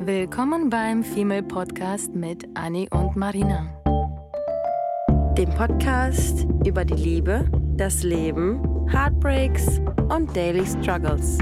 Willkommen beim Female Podcast mit Annie und Marina. Dem Podcast über die Liebe, das Leben, Heartbreaks und Daily Struggles.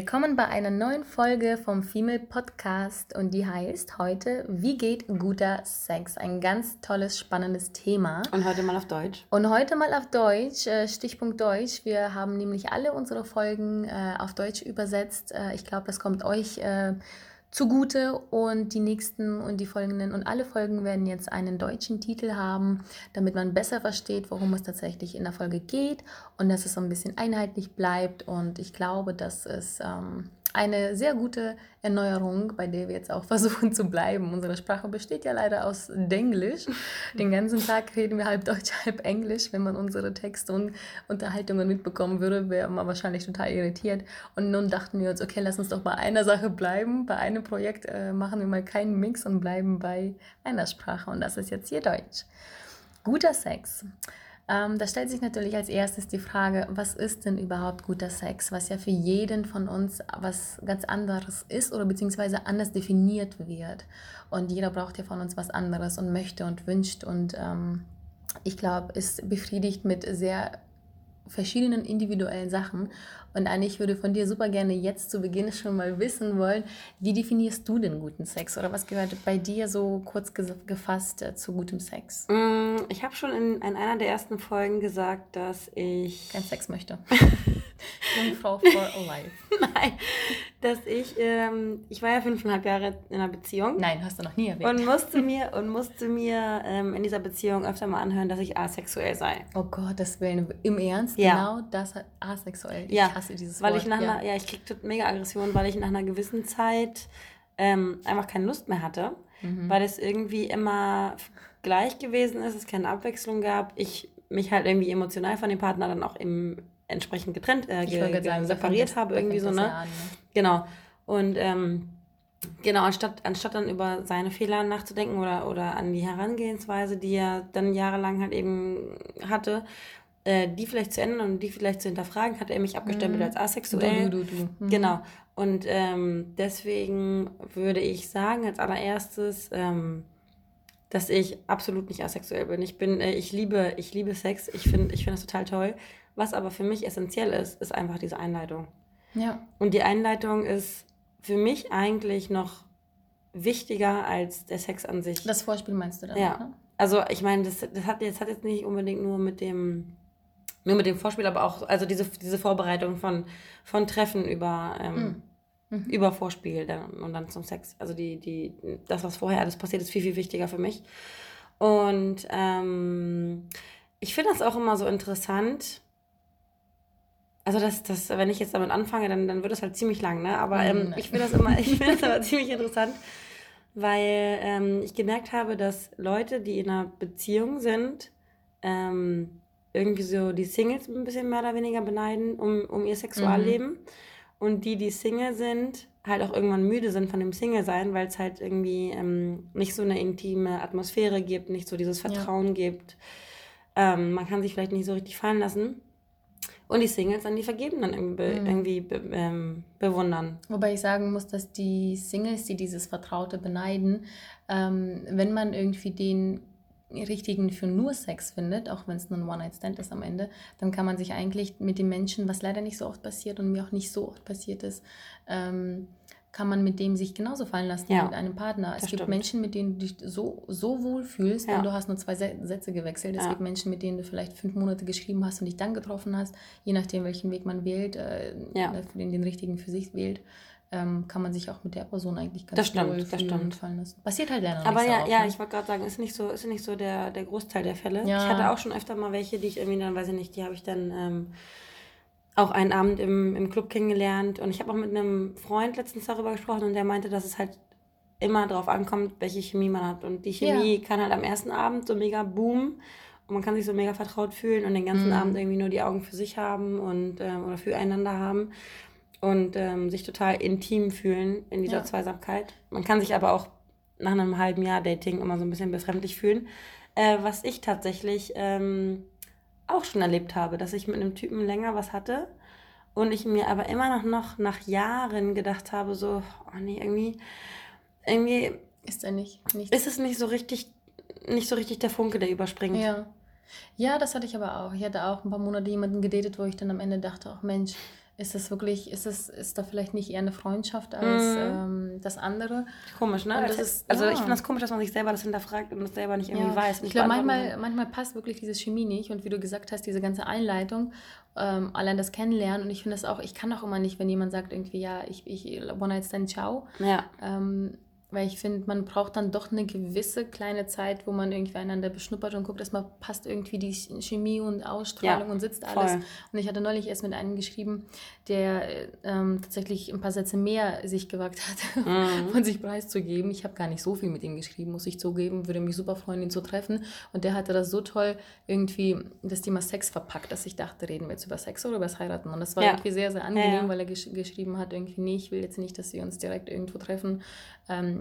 Willkommen bei einer neuen Folge vom Female Podcast und die heißt heute Wie geht guter Sex? Ein ganz tolles, spannendes Thema. Und heute mal auf Deutsch. Und heute mal auf Deutsch, äh, Stichpunkt Deutsch. Wir haben nämlich alle unsere Folgen äh, auf Deutsch übersetzt. Äh, ich glaube, das kommt euch zugute und die nächsten und die folgenden und alle Folgen werden jetzt einen deutschen Titel haben, damit man besser versteht, worum es tatsächlich in der Folge geht und dass es so ein bisschen einheitlich bleibt. Und ich glaube, dass es ähm, eine sehr gute Erneuerung, bei der wir jetzt auch versuchen zu bleiben. Unsere Sprache besteht ja leider aus Denglisch. Den ganzen Tag reden wir halb Deutsch, halb Englisch. Wenn man unsere Texte und Unterhaltungen mitbekommen würde, wäre man wahrscheinlich total irritiert. Und nun dachten wir uns, okay, lass uns doch bei einer Sache bleiben. Bei einem Projekt äh, machen wir mal keinen Mix und bleiben bei einer Sprache. Und das ist jetzt hier Deutsch. Guter Sex. Ähm, da stellt sich natürlich als erstes die Frage, was ist denn überhaupt guter Sex, was ja für jeden von uns was ganz anderes ist oder beziehungsweise anders definiert wird. Und jeder braucht ja von uns was anderes und möchte und wünscht und ähm, ich glaube, ist befriedigt mit sehr verschiedenen individuellen Sachen. Und eigentlich würde von dir super gerne jetzt zu Beginn schon mal wissen wollen, wie definierst du den guten Sex oder was gehört bei dir so kurz gefasst äh, zu gutem Sex? Mm, ich habe schon in, in, einer der ersten Folgen gesagt, dass ich... Kein Sex möchte. Jungfrau for alive. Nein, dass ich, ähm, ich war ja fünfeinhalb Jahre in einer Beziehung. Nein, hast du noch nie erwähnt. Und musste mir, und musste mir ähm, in dieser Beziehung öfter mal anhören, dass ich asexuell sei. Oh Gott, das will im Ernst? Ja. Genau das asexuell. Ich ja. Hasse dieses weil Wort. Ich nach ja. Einer, ja, ich krieg mega Aggression, weil ich nach einer gewissen Zeit ähm, einfach keine Lust mehr hatte. Mhm. Weil es irgendwie immer gleich gewesen ist, es keine Abwechslung gab. Ich mich halt irgendwie emotional von dem Partner dann auch im entsprechend getrennt, äh, ge sagen, separiert habe, irgendwie so, ne? An, ne? Genau. Und ähm, genau, anstatt, anstatt dann über seine Fehler nachzudenken oder, oder an die Herangehensweise, die er dann jahrelang halt eben hatte, äh, die vielleicht zu ändern und die vielleicht zu hinterfragen, hat er mich abgestempelt mhm. als asexuell. Du, du, du, mhm. Genau. Und ähm, deswegen würde ich sagen, als allererstes, ähm, dass ich absolut nicht asexuell bin. Ich bin, äh, ich liebe, ich liebe Sex. Ich finde, ich finde das total toll. Was aber für mich essentiell ist, ist einfach diese Einleitung. Ja. Und die Einleitung ist für mich eigentlich noch wichtiger als der Sex an sich. Das Vorspiel meinst du dann? Ja. Ne? Also ich meine, das, das, hat, das hat jetzt nicht unbedingt nur mit dem nur mit dem Vorspiel, aber auch also diese, diese Vorbereitung von, von Treffen über, ähm, mhm. mhm. über Vorspiel dann, und dann zum Sex. Also die, die, das, was vorher alles passiert, ist viel, viel wichtiger für mich. Und ähm, ich finde das auch immer so interessant, also das, das, wenn ich jetzt damit anfange, dann, dann wird es halt ziemlich lang, ne? Aber ähm, ich finde das immer, ich finde das aber ziemlich interessant, weil ähm, ich gemerkt habe, dass Leute, die in einer Beziehung sind, ähm, irgendwie so die Singles ein bisschen mehr oder weniger beneiden um, um ihr Sexualleben. Mhm. Und die, die Single sind, halt auch irgendwann müde sind von dem Single-Sein, weil es halt irgendwie ähm, nicht so eine intime Atmosphäre gibt, nicht so dieses Vertrauen ja. gibt. Ähm, man kann sich vielleicht nicht so richtig fallen lassen und die Singles dann die Vergebenen irgendwie, mhm. irgendwie be, ähm, bewundern. Wobei ich sagen muss, dass die Singles, die dieses Vertraute beneiden, ähm, wenn man irgendwie den richtigen für nur Sex findet, auch wenn es nur ein One-Night-Stand ist am Ende, dann kann man sich eigentlich mit den Menschen, was leider nicht so oft passiert und mir auch nicht so oft passiert ist, ähm, kann man mit dem sich genauso fallen lassen ja, wie mit einem Partner. Es gibt stimmt. Menschen, mit denen du dich so, so wohl fühlst, ja. wenn du hast nur zwei Sätze gewechselt. Es ja. gibt Menschen, mit denen du vielleicht fünf Monate geschrieben hast und dich dann getroffen hast, je nachdem, welchen Weg man wählt, äh, den, den richtigen für sich wählt. Ähm, kann man sich auch mit der Person eigentlich ganz das stimmt, das stimmt. fallen lassen. Passiert halt leider Aber nicht ja, so ja, ne? ich wollte gerade sagen, ist nicht so, ist nicht so der, der Großteil der Fälle. Ich hatte auch schon öfter mal welche, die ich irgendwie dann, weiß ich nicht, die habe ich dann ähm, auch einen Abend im, im Club kennengelernt. Und ich habe auch mit einem Freund letztens darüber gesprochen und der meinte, dass es halt immer darauf ankommt, welche Chemie man hat. Und die Chemie ja. kann halt am ersten Abend so mega boomen und man kann sich so mega vertraut fühlen und den ganzen mhm. Abend irgendwie nur die Augen für sich haben und ähm, oder füreinander haben und ähm, sich total intim fühlen in dieser ja. Zweisamkeit. Man kann sich aber auch nach einem halben Jahr Dating immer so ein bisschen befremdlich fühlen. Äh, was ich tatsächlich ähm, auch schon erlebt habe, dass ich mit einem Typen länger was hatte und ich mir aber immer noch, noch nach Jahren gedacht habe, so, oh nee, irgendwie, irgendwie ist er nicht, nicht. Ist es nicht so richtig, nicht so richtig der Funke, der überspringt. Ja. Ja, das hatte ich aber auch. Ich hatte auch ein paar Monate jemanden gedatet, wo ich dann am Ende dachte, ach Mensch, ist das wirklich, ist das, ist da vielleicht nicht eher eine Freundschaft als mhm. ähm, das andere? Komisch, ne? Das ist, also ja. ich finde das komisch, dass man sich selber das hinterfragt und das selber nicht irgendwie ja. weiß. Ich glaube, manchmal, manchmal passt wirklich diese Chemie nicht und wie du gesagt hast, diese ganze Einleitung, ähm, allein das Kennenlernen und ich finde das auch, ich kann auch immer nicht, wenn jemand sagt irgendwie, ja, ich, ich One-Night-Stand, ciao. Ja. Ähm, weil ich finde, man braucht dann doch eine gewisse kleine Zeit, wo man irgendwie einander beschnuppert und guckt, dass man passt irgendwie die Chemie und Ausstrahlung ja, und sitzt alles. Voll. Und ich hatte neulich erst mit einem geschrieben, der ähm, tatsächlich ein paar Sätze mehr sich gewagt hat, mhm. von sich preiszugeben. Ich habe gar nicht so viel mit ihm geschrieben, muss ich zugeben. Würde mich super freuen, ihn zu treffen. Und der hatte das so toll irgendwie das Thema Sex verpackt, dass ich dachte, reden wir jetzt über Sex oder über das Heiraten. Und das war ja. irgendwie sehr, sehr angenehm, ja, weil er gesch geschrieben hat, irgendwie, nee, ich will jetzt nicht, dass wir uns direkt irgendwo treffen ähm,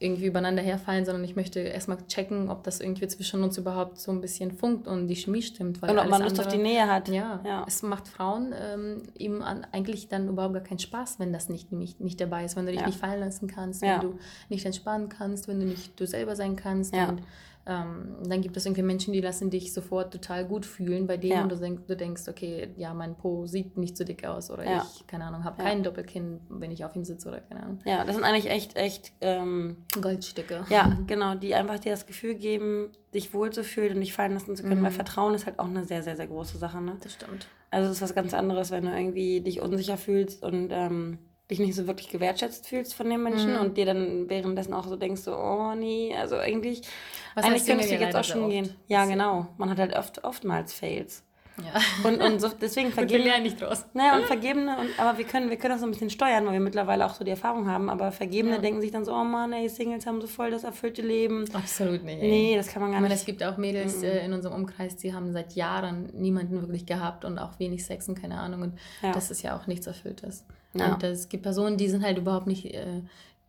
irgendwie übereinander herfallen, sondern ich möchte erstmal checken, ob das irgendwie zwischen uns überhaupt so ein bisschen funkt und die Chemie stimmt. Weil und ob man Lust auf die Nähe hat. Ja, ja. es macht Frauen ähm, eben an, eigentlich dann überhaupt gar keinen Spaß, wenn das nicht, nicht, nicht dabei ist, wenn du dich ja. nicht fallen lassen kannst, wenn du nicht entspannen kannst, wenn du nicht du selber sein kannst. Und ähm, dann gibt es irgendwie Menschen, die lassen dich sofort total gut fühlen bei denen ja. du, denk, du denkst, okay, ja, mein Po sieht nicht so dick aus oder ja. ich, keine Ahnung, habe ja. kein Doppelkinn, wenn ich auf ihm sitze oder keine Ahnung. Ja, das sind eigentlich echt, echt ähm, Goldstücke. Ja, genau, die einfach dir das Gefühl geben, dich wohlzufühlen und dich fallen lassen zu können, mhm. weil Vertrauen ist halt auch eine sehr, sehr, sehr große Sache. Ne? Das stimmt. Also es ist was ganz anderes, wenn du irgendwie dich unsicher fühlst und ähm, dich nicht so wirklich gewertschätzt fühlst von den Menschen mhm. und dir dann währenddessen auch so denkst, so, oh nee, also eigentlich, Was eigentlich könntest du jetzt auch schon gehen. Ja, genau. Man hat halt oft, oftmals Fails. Ja. Und, und so, deswegen vergeben. wir nicht draus. Naja, und Vergebene, und, aber wir können, wir können das so ein bisschen steuern, weil wir mittlerweile auch so die Erfahrung haben. Aber Vergebene ja. denken sich dann so, oh Mann, ey, Singles haben so voll das erfüllte Leben. Absolut nicht. Ey. Nee, das kann man gar nicht. Ich meine, es gibt auch Mädels äh, in unserem Umkreis, die haben seit Jahren niemanden wirklich gehabt und auch wenig Sex und keine Ahnung. Und ja. das ist ja auch nichts Erfülltes. Ja. Und es gibt Personen, die sind halt überhaupt nicht äh,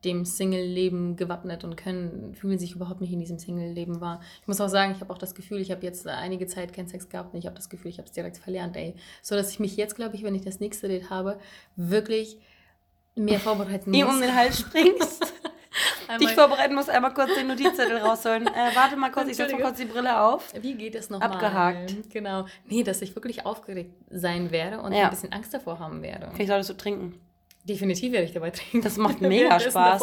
dem Single-Leben gewappnet und können, fühlen sich überhaupt nicht in diesem Single-Leben wahr. Ich muss auch sagen, ich habe auch das Gefühl, ich habe jetzt einige Zeit keinen Sex gehabt und ich habe das Gefühl, ich habe es direkt verlernt, ey. So dass ich mich jetzt, glaube ich, wenn ich das nächste Date habe, wirklich mehr vorbereiten muss. Ihm um den Hals springst. dich vorbereiten muss, einmal kurz den Notizzettel rausholen. Äh, warte mal kurz, ich setze mal kurz die Brille auf. Wie geht es nochmal? Abgehakt. Mal? Genau. Nee, dass ich wirklich aufgeregt sein werde und ja. ein bisschen Angst davor haben werde. Vielleicht solltest du trinken. Definitiv werde ich dabei trinken. Das macht mega Spaß.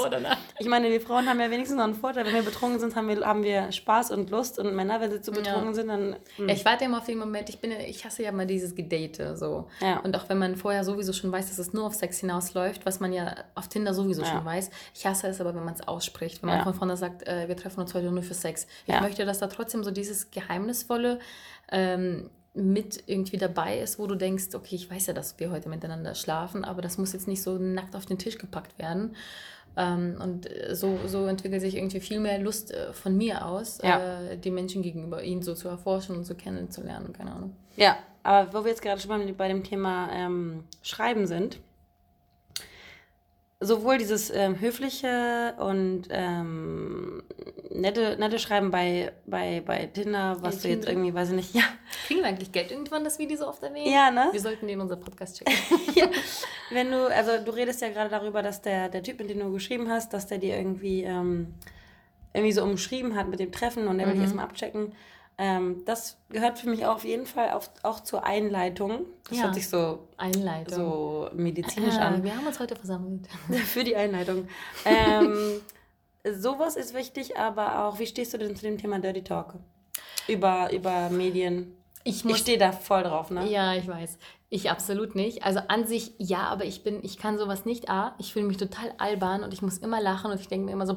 Ich meine, wir Frauen haben ja wenigstens noch einen Vorteil. Wenn wir betrunken sind, haben wir, haben wir Spaß und Lust. Und Männer, wenn sie zu betrunken ja. sind, dann. Mh. Hm. Ich warte immer auf den Moment. Ich, bin, ich hasse ja mal dieses Gedate. So. Ja. Und auch wenn man vorher sowieso schon weiß, dass es nur auf Sex hinausläuft, was man ja auf Tinder sowieso ja. schon weiß. Ich hasse es aber, wenn man es ausspricht. Wenn man von vorne sagt, äh, wir treffen uns heute nur für Sex. Ich möchte, dass da trotzdem so dieses Geheimnisvolle. Ähm, mit irgendwie dabei ist, wo du denkst, okay, ich weiß ja, dass wir heute miteinander schlafen, aber das muss jetzt nicht so nackt auf den Tisch gepackt werden. Ähm, und so, so entwickelt sich irgendwie viel mehr Lust äh, von mir aus, ja. äh, die Menschen gegenüber ihn so zu erforschen und zu kennenzulernen, keine Ahnung. Ja, aber wo wir jetzt gerade schon bei dem Thema ähm, Schreiben sind, sowohl dieses ähm, höfliche und ähm, nette, nette Schreiben bei, bei, bei Tinder, was du jetzt irgendwie, weiß ich nicht, ja. Kriegen wir eigentlich Geld irgendwann, dass wir die so oft erwähnen? Ja, ne? Wir sollten den in unser Podcast checken. ja. Wenn du, also du redest ja gerade darüber, dass der, der Typ, mit dem du geschrieben hast, dass der dir irgendwie, ähm, irgendwie so umschrieben hat mit dem Treffen und der mhm. will dich erstmal abchecken. Ähm, das gehört für mich auf jeden Fall auf, auch zur Einleitung. Das ja. hört sich so, Einleitung. so medizinisch ah, an. Wir haben uns heute versammelt. für die Einleitung. ähm, sowas ist wichtig, aber auch, wie stehst du denn zu dem Thema Dirty Talk? Über, über Medien. Ich, ich stehe da voll drauf, ne? Ja, ich weiß. Ich absolut nicht. Also an sich ja, aber ich bin, ich kann sowas nicht. A, ich fühle mich total albern und ich muss immer lachen und ich denke mir immer so,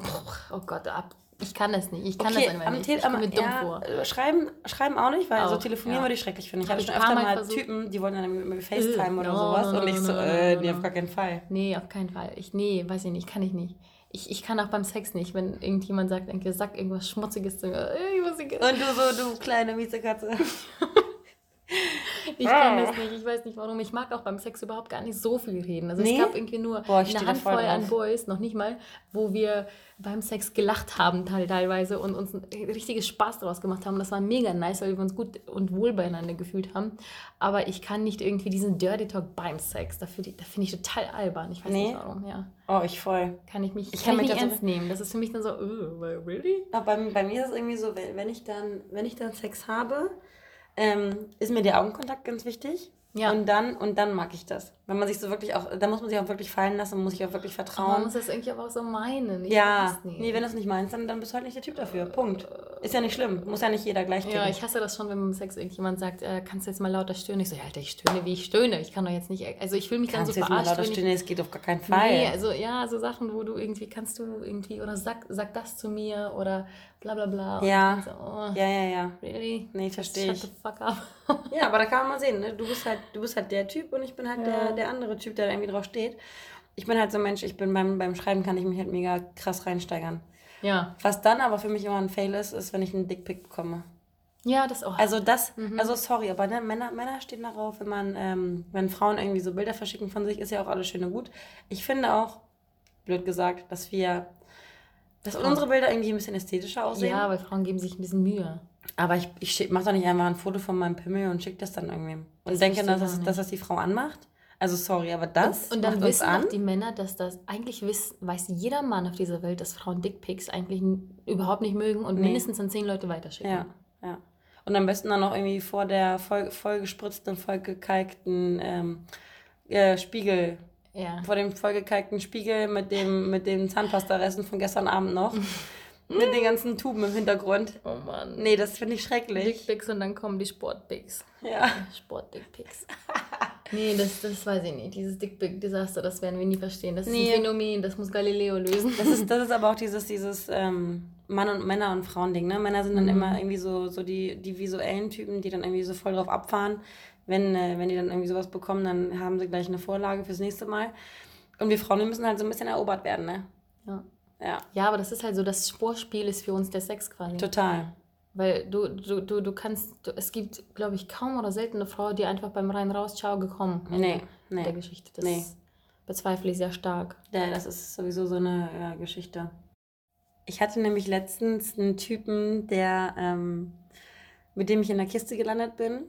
oh Gott, ab, ich kann das nicht. Ich kann okay, das einfach nicht. Ich dumm ja. Äh, schreiben, schreiben auch nicht, weil auch, so telefonieren ja. würde ich schrecklich finden. Ich hatte schon öfter mal versucht. Typen, die wollen dann mit mir FaceTime äh, oder no, sowas. No, no, und ich so, äh, nee, auf gar keinen Fall. Nee, auf keinen Fall. Ich, nee, weiß ich nicht, kann ich nicht. Ich, ich kann auch beim Sex nicht, wenn irgendjemand sagt, denke, sag irgendwas Schmutziges. Zu mir, äh, Und du so, du kleine miese Katze. ich kann das nicht. Ich weiß nicht warum. Ich mag auch beim Sex überhaupt gar nicht so viel reden. Also nee? es gab irgendwie nur Boah, eine Handvoll an Boys, noch nicht mal, wo wir beim Sex gelacht haben teilweise und uns ein richtiges Spaß daraus gemacht haben. Das war mega nice, weil wir uns gut und wohl beieinander gefühlt haben. Aber ich kann nicht irgendwie diesen Dirty Talk beim Sex. Da finde ich total albern. Ich weiß nee. nicht warum, ja. Oh, ich voll. Kann ich mich, ich kann, kann mich nicht ernst nehmen. Das ist für mich dann so, oh, really? Aber bei, bei mir ist es irgendwie so, wenn ich dann, wenn ich dann Sex habe, ähm, ist mir der Augenkontakt ganz wichtig. Ja. Und dann, und dann mag ich das. Wenn man sich so wirklich auch, da muss man sich auch wirklich fallen lassen, man muss sich auch wirklich vertrauen. Man muss das irgendwie aber auch so meinen. Ich ja, nee, wenn du es nicht meinst, dann, dann bist du halt nicht der Typ dafür. Punkt. Ist ja nicht schlimm. Muss ja nicht jeder gleich tun. Ja, ich hasse das schon, wenn beim Sex irgendjemand sagt, äh, kannst du jetzt mal lauter stöhnen? Ich so, ja, Alter, ich stöhne, wie ich stöhne. Ich kann doch jetzt nicht, also ich fühle mich kannst dann so verarscht. Kannst du jetzt mal lauter stöhnen? Es geht auf gar keinen Fall. Nee, also ja, so Sachen, wo du irgendwie, kannst du irgendwie, oder sag, sag das zu mir, oder bla bla bla. Ja. So, oh, ja, ja, ja. Really? Nee, verstehe ich. Shut the fuck up. ja, aber da kann man mal sehen, ne? du, bist halt, du bist halt der Typ und ich bin halt ja. der, der andere Typ, der da irgendwie drauf steht. Ich bin halt so ein Mensch, ich bin beim, beim Schreiben kann ich mich halt mega krass reinsteigern. Ja. Was dann aber für mich immer ein Fail ist, ist, wenn ich einen Dickpick bekomme. Ja, das auch. Also das, mhm. also sorry, aber ne, Männer, Männer stehen darauf, wenn man, ähm, wenn Frauen irgendwie so Bilder verschicken von sich, ist ja auch alles schön und gut. Ich finde auch, blöd gesagt, dass wir dass Frauen. unsere Bilder irgendwie ein bisschen ästhetischer aussehen. Ja, weil Frauen geben sich ein bisschen Mühe. Aber ich, ich mache doch nicht einfach ein Foto von meinem Pimmel und schicke das dann irgendwem. Und das denke, dass das, dass das die Frau anmacht. Also sorry, aber das und, und dann wissen auch die Männer, dass das eigentlich wiss, weiß jeder Mann auf dieser Welt, dass Frauen Dickpics eigentlich überhaupt nicht mögen und nee. mindestens an zehn Leute weiterschicken. Ja, ja. Und am besten dann noch irgendwie vor der voll, vollgespritzten, vollgekalkten ähm, äh, Spiegel ja. Vor dem vollgekalkten Spiegel mit dem, mit dem Zahnpastaresten von gestern Abend noch. mit den ganzen Tuben im Hintergrund. Oh Mann. Nee, das finde ich schrecklich. Dickpics und dann kommen die Sportpics. Ja. Sportdickpics. nee, das, das weiß ich nicht. Dieses Dickpic-Desaster, das werden wir nie verstehen. Das ist nee. ein Phänomen, das muss Galileo lösen. Das ist, das ist aber auch dieses, dieses ähm, Mann und Männer und Frauen-Ding. Ne? Männer sind dann mhm. immer irgendwie so, so die, die visuellen Typen, die dann irgendwie so voll drauf abfahren wenn, äh, wenn die dann irgendwie sowas bekommen, dann haben sie gleich eine Vorlage fürs nächste Mal. Und wir Frauen, wir müssen halt so ein bisschen erobert werden, ne? Ja. Ja. Ja, aber das ist halt so, das Vorspiel ist für uns der Sex quasi. Total. Weil du, du, du, du kannst, du, es gibt, glaube ich, kaum oder selten eine Frau, die einfach beim rein raus ciao gekommen nee, nee. der Geschichte. Das nee. bezweifle ich sehr stark. Ja, das ist sowieso so eine ja, Geschichte. Ich hatte nämlich letztens einen Typen, der, ähm, mit dem ich in der Kiste gelandet bin.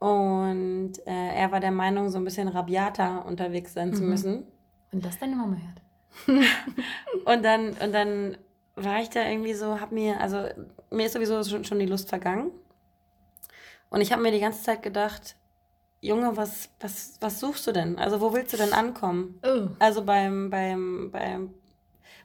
Und äh, er war der Meinung, so ein bisschen rabiater unterwegs sein mhm. zu müssen. Wenn das deine Mama hört. und dann, und dann war ich da irgendwie so, hab mir, also mir ist sowieso schon, schon die Lust vergangen. Und ich habe mir die ganze Zeit gedacht, Junge, was, was, was suchst du denn? Also wo willst du denn ankommen? Oh. Also beim, beim, beim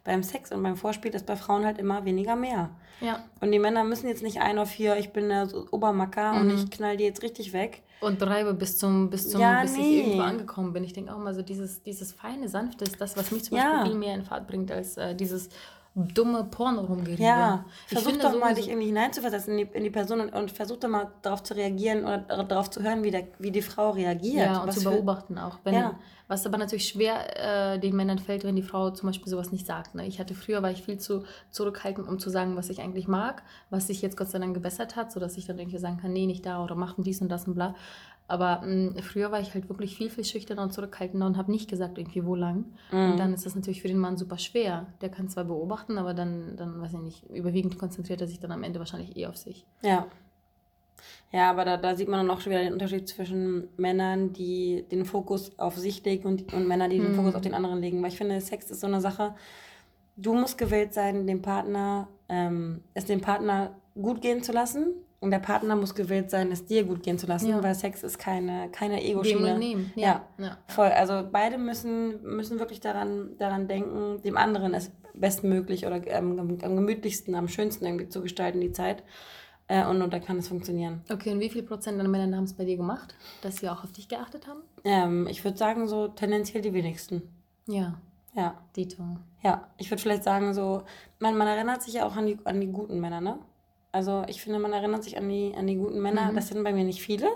beim Sex und beim Vorspiel ist bei Frauen halt immer weniger mehr. Ja. Und die Männer müssen jetzt nicht ein auf vier, ich bin der Obermacker mhm. und ich knall die jetzt richtig weg. Und treibe bis zum, bis zum, ja, bis nee. ich irgendwo angekommen bin. Ich denke auch mal so, dieses, dieses feine, sanfte ist das, was mich zum ja. Beispiel viel mehr in Fahrt bringt als äh, dieses dumme Porno rumgerede. Ja, versuch doch mal, dich irgendwie hineinzuversetzen in die, in die Person und, und versuch doch mal darauf zu reagieren oder darauf zu hören, wie, der, wie die Frau reagiert. Ja, und zu beobachten auch. Wenn, ja. Was aber natürlich schwer äh, den Männern fällt, wenn die Frau zum Beispiel sowas nicht sagt. Ne? Ich hatte früher, war ich viel zu zurückhaltend, um zu sagen, was ich eigentlich mag, was sich jetzt Gott sei Dank gebessert hat, sodass ich dann irgendwie sagen kann, nee, nicht da oder machen dies und das und bla. Aber mh, mm, früher war ich halt wirklich viel, viel schüchterner und zurückhaltender und habe nicht gesagt, irgendwie wo lang. Mhm. Und dann ist das natürlich für den Mann super schwer. Der kann zwar beobachten, aber dann, dann weiß ich nicht, überwiegend konzentriert er sich dann am Ende wahrscheinlich eh auf sich. Ja. Ja, aber da, da sieht man dann auch schon wieder den Unterschied zwischen Männern, die den Fokus auf sich legen und, und Männern, die mhm. den Fokus auf den anderen legen. Weil ich finde, Sex ist so eine Sache, du musst gewillt sein, dem Partner, ähm, es dem Partner gut gehen zu lassen und der Partner muss gewillt sein, es dir gut gehen zu lassen, ja. weil Sex ist keine, keine Ego-Schiene. Ja. Ja. ja. voll. Also beide müssen, müssen wirklich daran, daran denken, dem anderen es bestmöglich oder ähm, am gemütlichsten, am schönsten irgendwie zu gestalten, die Zeit. Äh, und, und da kann es funktionieren. Okay, und wie viel Prozent der Männer haben es bei dir gemacht, dass sie auch auf dich geachtet haben? Ähm, ich würde sagen, so tendenziell die wenigsten. Ja. Ja. Dito. Ja, ich würde vielleicht sagen, so, man, man erinnert sich ja auch an die, an die guten Männer, ne? Also ich finde, man erinnert sich an die, an die guten Männer. Mhm. Das sind bei mir nicht viele,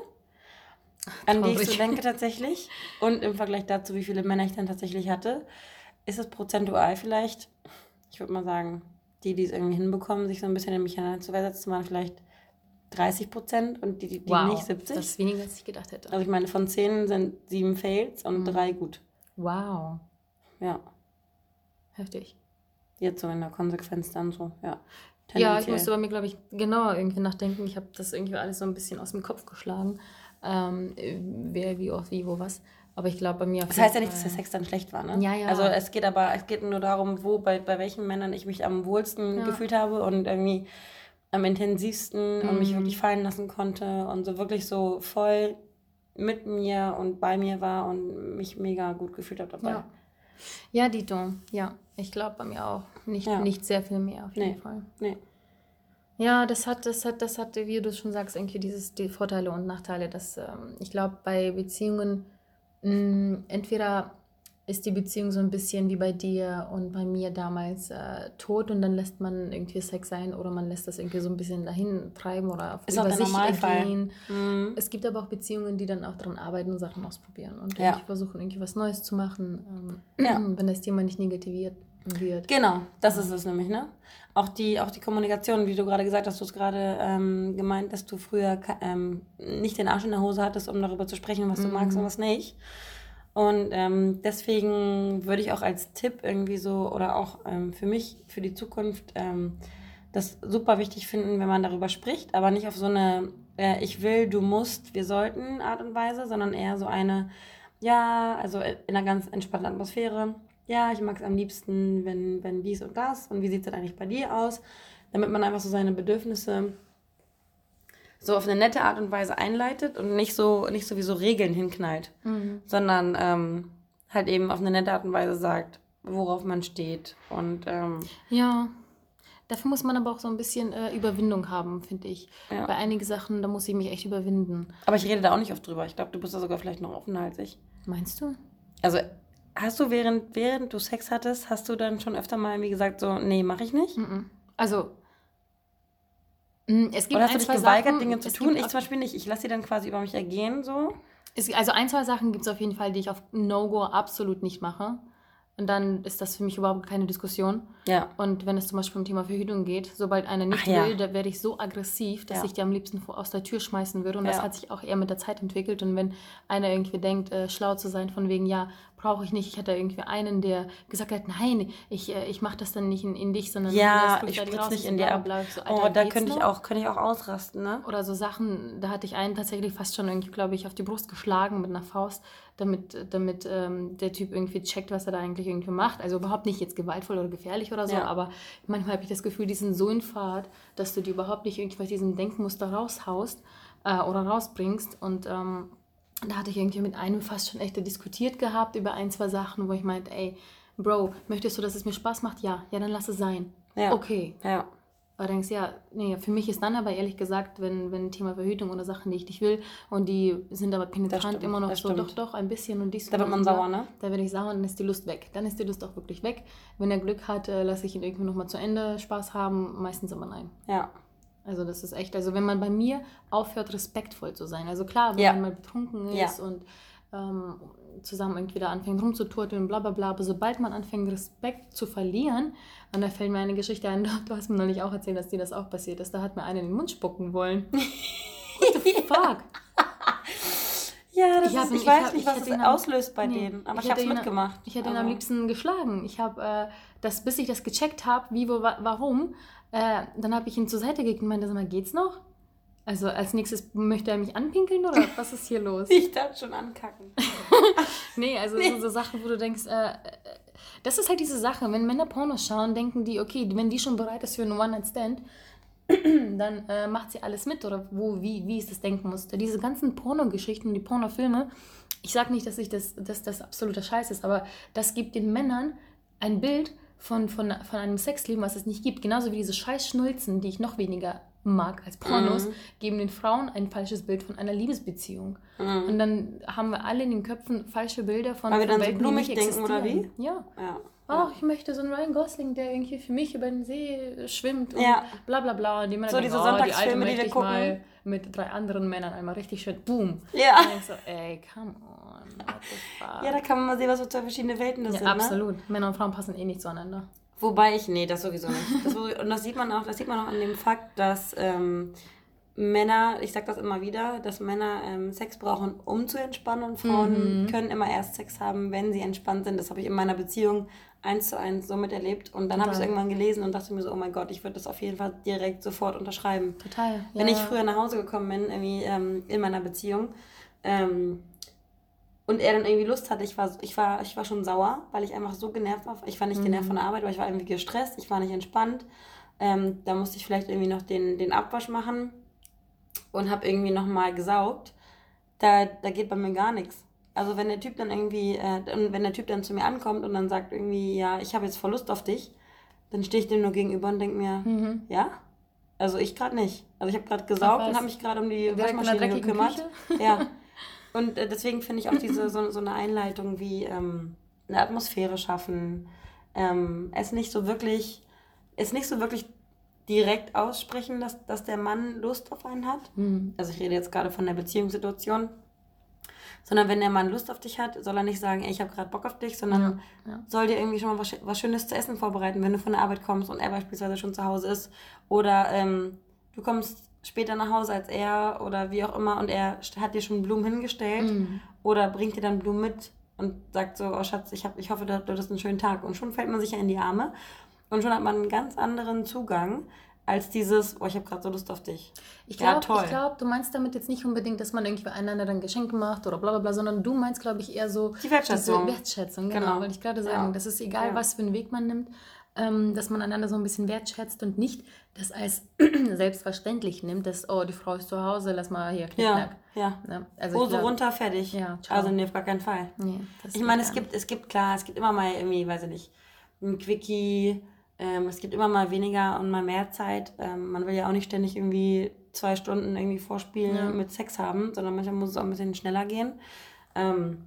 an Traurig. die ich so denke tatsächlich. Und im Vergleich dazu, wie viele Männer ich dann tatsächlich hatte, ist es prozentual vielleicht, ich würde mal sagen, die, die es irgendwie hinbekommen, sich so ein bisschen in mich hineinzuversetzen, waren vielleicht 30 Prozent und die, die, die Wow, nicht 70. das ist weniger, als ich gedacht hätte. Also ich meine, von 10 sind 7 Fails und Mhm. 3 gut. Wow, Ja, heftig. jetzt so in der Konsequenz dann so, ja. Ja, ich musste bei mir, glaube ich, genauer irgendwie nachdenken. Ich habe das irgendwie alles so ein bisschen aus dem Kopf geschlagen. Ähm, wer, wie oft, wie, wo, was. Aber ich glaube, bei mir Das heißt ja nicht, dass der Sex dann schlecht war, ne? Ja, ja. Also es geht aber, es geht nur darum, wo, bei, bei welchen Männern ich mich am wohlsten Ja. gefühlt habe und irgendwie am intensivsten und mich Mhm. wirklich fallen lassen konnte und so wirklich so voll mit mir und bei mir war und mich mega gut gefühlt habe dabei. Ja. Ja, Dito. Ja, ich glaube bei mir auch. Nicht, Ja. nicht sehr viel mehr auf jeden Nee. Fall. Nee. Ja, das hat, das hat, das hat, wie du schon sagst, irgendwie dieses, die Vorteile und Nachteile. Dass, ähm, ich glaube, bei Beziehungen, mh, entweder ist die Beziehung so ein bisschen wie bei dir und bei mir damals äh, tot und dann lässt man irgendwie Sex sein oder man lässt das irgendwie so ein bisschen dahin treiben oder auf Ist über sich ergehen. Mhm. Es gibt aber auch Beziehungen, die dann auch daran arbeiten und Sachen ausprobieren und Ja. versuchen, irgendwie was Neues zu machen, ähm, Ja. wenn das Thema nicht negativiert wird. Genau, das ist es nämlich, ne? Auch die, auch die Kommunikation, wie du gerade gesagt hast, du hast gerade ähm, gemeint, dass du früher ähm, nicht den Arsch in der Hose hattest, um darüber zu sprechen, was du Mhm. magst und was nicht. Und ähm, deswegen würde ich auch als Tipp irgendwie so, oder auch ähm, für mich, für die Zukunft, ähm, das super wichtig finden, wenn man darüber spricht, aber nicht auf so eine äh, Ich will, du musst, wir sollten Art und Weise, sondern eher so eine, ja, also in einer ganz entspannten Atmosphäre. Ja, ich mag es am liebsten, wenn, wenn dies und das. Und wie sieht es denn eigentlich bei dir aus? Damit man einfach so seine Bedürfnisse so auf eine nette Art und Weise einleitet und nicht so, nicht so wie so Regeln hinknallt, Mhm. sondern ähm, halt eben auf eine nette Art und Weise sagt, worauf man steht. Und ähm, Ja, dafür muss man aber auch so ein bisschen äh, Überwindung haben, finde ich. Ja. Bei einigen Sachen, da muss ich mich echt überwinden. aber ich rede da auch nicht oft drüber. Ich glaube, du bist da sogar vielleicht noch offener als ich. Meinst du? Also hast du während, während du Sex hattest, hast du dann schon öfter mal irgendwie gesagt, so, nee, mache ich nicht? Mhm. Also, mh, es gibt Oder hast du ein, dich zwei geweigert, Sachen, Dinge zu tun? Ich zum Beispiel nicht. Ich lasse sie dann quasi über mich ergehen, so. Es, also ein, zwei Sachen gibt es auf jeden Fall, die ich auf No-Go absolut nicht mache. Und dann ist das für mich überhaupt keine Diskussion. Ja. Und wenn es zum Beispiel um Thema Verhütung geht, sobald einer nicht Ach ja. will, da werde ich so aggressiv, dass Ja. ich die am liebsten aus der Tür schmeißen würde. Und das Ja. hat sich auch eher mit der Zeit entwickelt. Und wenn einer irgendwie denkt, äh, schlau zu sein, von wegen, ja, brauche ich nicht. Ich hatte irgendwie einen, der gesagt hat, nein, ich, äh, ich mache das dann nicht in, in dich, sondern Ja, ich spritze nicht in dir ab. So, Oh, da könnte ich, noch? auch, könnte ich auch ausrasten, ne? Oder so Sachen, da hatte ich einen tatsächlich fast schon irgendwie, glaube ich, auf die Brust geschlagen mit einer Faust, damit, damit ähm, der Typ irgendwie checkt, was er da eigentlich irgendwie macht. Also überhaupt nicht jetzt gewaltvoll oder gefährlich oder so, Ja. aber manchmal habe ich das Gefühl, die sind so in Fahrt, dass du die überhaupt nicht irgendwie aus diesem Denkmuster raushaust äh, oder rausbringst. Und ähm, da hatte ich irgendwie mit einem fast schon echt diskutiert gehabt über ein, zwei Sachen, wo ich meinte, ey, Bro, möchtest du, dass es mir Spaß macht? Ja, ja, dann lass es sein. Ja. Okay, Ja. aber denkst, ja, nee, für mich ist dann aber ehrlich gesagt, wenn, wenn Thema Verhütung oder Sachen, die ich nicht will und die sind aber penetrant stimmt, immer noch so, doch, stimmt. doch, ein bisschen und dies Da wird man sauer, ne? Da werde ich sauer und dann ist die Lust weg. Dann ist die Lust auch wirklich weg. Wenn er Glück hat, äh, lasse ich ihn irgendwie nochmal zu Ende Spaß haben, meistens aber nein. Ja. Also das ist echt, also wenn man bei mir aufhört, respektvoll zu sein. Also klar, wenn Ja. man mal betrunken Ja. ist und ähm, zusammen irgendwie da anfängt rumzuturteln, bla bla bla, aber sobald man anfängt, Respekt zu verlieren, und da fällt mir eine Geschichte ein, du hast mir neulich auch erzählt, dass dir das auch passiert ist, da hat mir einer in den Mund spucken wollen. What the fuck? Ja, das Ich ist, ich, ich weiß hab- nicht, ich was es auslöst bei Nee, denen. Aber ich, hätte habe es mitgemacht. Ich hätte ihn am Also, liebsten geschlagen. Ich habe äh, das, bis ich das gecheckt habe, wie, wo, wa warum, äh, dann habe ich ihn zur Seite gekickt und meinte, sag mal, geht's noch? Also als nächstes möchte er mich anpinkeln oder was ist hier los? Ich darf schon ankacken. Nee, also So, so Sachen, wo du denkst, äh, das ist halt diese Sache, wenn Männer Pornos schauen, denken die, okay, wenn die schon bereit ist für einen One-Night-Stand, dann äh, macht sie alles mit oder wo, wie, wie ist das Denkmuster. Diese ganzen Pornogeschichten und die Pornofilme, ich sage nicht, dass, ich das, dass das absoluter Scheiß ist, aber das gibt den Männern ein Bild von, von, von einem Sexleben, was es nicht gibt. Genauso wie diese scheiß Schnulzen, die ich noch weniger mag als Pornos, Mhm. geben den Frauen ein falsches Bild von einer Liebesbeziehung. Mhm. Und dann haben wir alle in den Köpfen falsche Bilder von, Weil wir von dann so Welten, die blumig nicht denken, oder existieren. Ja. Ja. Ach, ich möchte so einen Ryan Gosling, der irgendwie für mich über den See schwimmt und Ja. bla bla bla. Und die Männer So denken, diese oh, die Sonntagsfilme, die möchte wir gucken. mal mit drei anderen Männern einmal richtig schön, boom. Ja. Und ich so, ey, come on, what the fuck. Ja, da kann man mal sehen, was für zwei verschiedene Welten das Ja, sind. Ne? absolut. Männer und Frauen passen eh nicht zueinander. Wobei ich, nee, das sowieso nicht. Das, und das sieht man auch, das sieht man auch an dem Fakt, dass ähm, Männer, ich sage das immer wieder, dass Männer ähm, Sex brauchen, um zu entspannen und Frauen mhm. können immer erst Sex haben, wenn sie entspannt sind. Das habe ich in meiner Beziehung eins zu eins so miterlebt. Und dann habe ich es irgendwann gelesen und dachte mir so, oh mein Gott, ich würde das auf jeden Fall direkt sofort unterschreiben. Total. Ja. Wenn ich früher nach Hause gekommen bin, irgendwie ähm, in meiner Beziehung, ähm, und er dann irgendwie Lust hatte, ich war, ich, war, ich war schon sauer, weil ich einfach so genervt war. Ich war nicht mhm. genervt von der Arbeit, aber ich war irgendwie gestresst, ich war nicht entspannt. Ähm, da musste ich vielleicht irgendwie noch den, den Abwasch machen und habe irgendwie nochmal gesaugt, da, da geht bei mir gar nichts. Also wenn der Typ dann irgendwie, äh, wenn der Typ dann zu mir ankommt und dann sagt irgendwie, ja, ich habe jetzt voll Lust auf dich, dann stehe ich dem nur gegenüber und denke mir, mhm. ja? Also ich gerade nicht. Also ich habe gerade gesaugt und habe mich gerade um die Waschmaschine gekümmert. Küche? Ja. Und äh, deswegen finde ich auch diese so, so eine Einleitung wie ähm, eine Atmosphäre schaffen, ähm, es nicht so wirklich, es nicht so wirklich direkt aussprechen, dass, dass der Mann Lust auf einen hat. Mhm. Also ich rede jetzt gerade von der Beziehungssituation. Sondern wenn der Mann Lust auf dich hat, soll er nicht sagen, ey, ich habe gerade Bock auf dich, sondern ja, ja. soll dir irgendwie schon mal was, was, Schönes zu essen vorbereiten, wenn du von der Arbeit kommst und er beispielsweise schon zu Hause ist. Oder ähm, du kommst später nach Hause als er oder wie auch immer und er hat dir schon Blumen hingestellt mhm. oder bringt dir dann Blumen mit und sagt so, oh Schatz, ich, hab, ich hoffe, du hattest einen schönen Tag. Und schon fällt man sich ja in die Arme und schon hat man einen ganz anderen Zugang als dieses, oh, ich habe gerade so Lust auf dich. Ich glaube, ja, glaub, du meinst damit jetzt nicht unbedingt, dass man irgendwie einander dann Geschenke macht oder bla bla bla, sondern du meinst, glaube ich, eher so die Wertschätzung. Wertschätzung, genau, genau. wollte ich gerade sagen. Ja. Das ist egal, ja. was für einen Weg man nimmt, ähm, dass man einander so ein bisschen wertschätzt und nicht das als selbstverständlich nimmt, dass, oh, die Frau ist zu Hause, lass mal hier knickknack. Ja, ja. Ne? Also Hose glaub, runter, fertig. Ja, also nee, auf gar keinen Fall. Nee, ich meine, es gibt, es gibt, klar, es gibt immer mal irgendwie, weiß ich nicht, ein Quickie, ähm, es gibt immer mal weniger und mal mehr Zeit. Ähm, man will ja auch nicht ständig irgendwie zwei Stunden irgendwie vorspielen ja. mit Sex haben, sondern manchmal muss es auch ein bisschen schneller gehen. Ähm,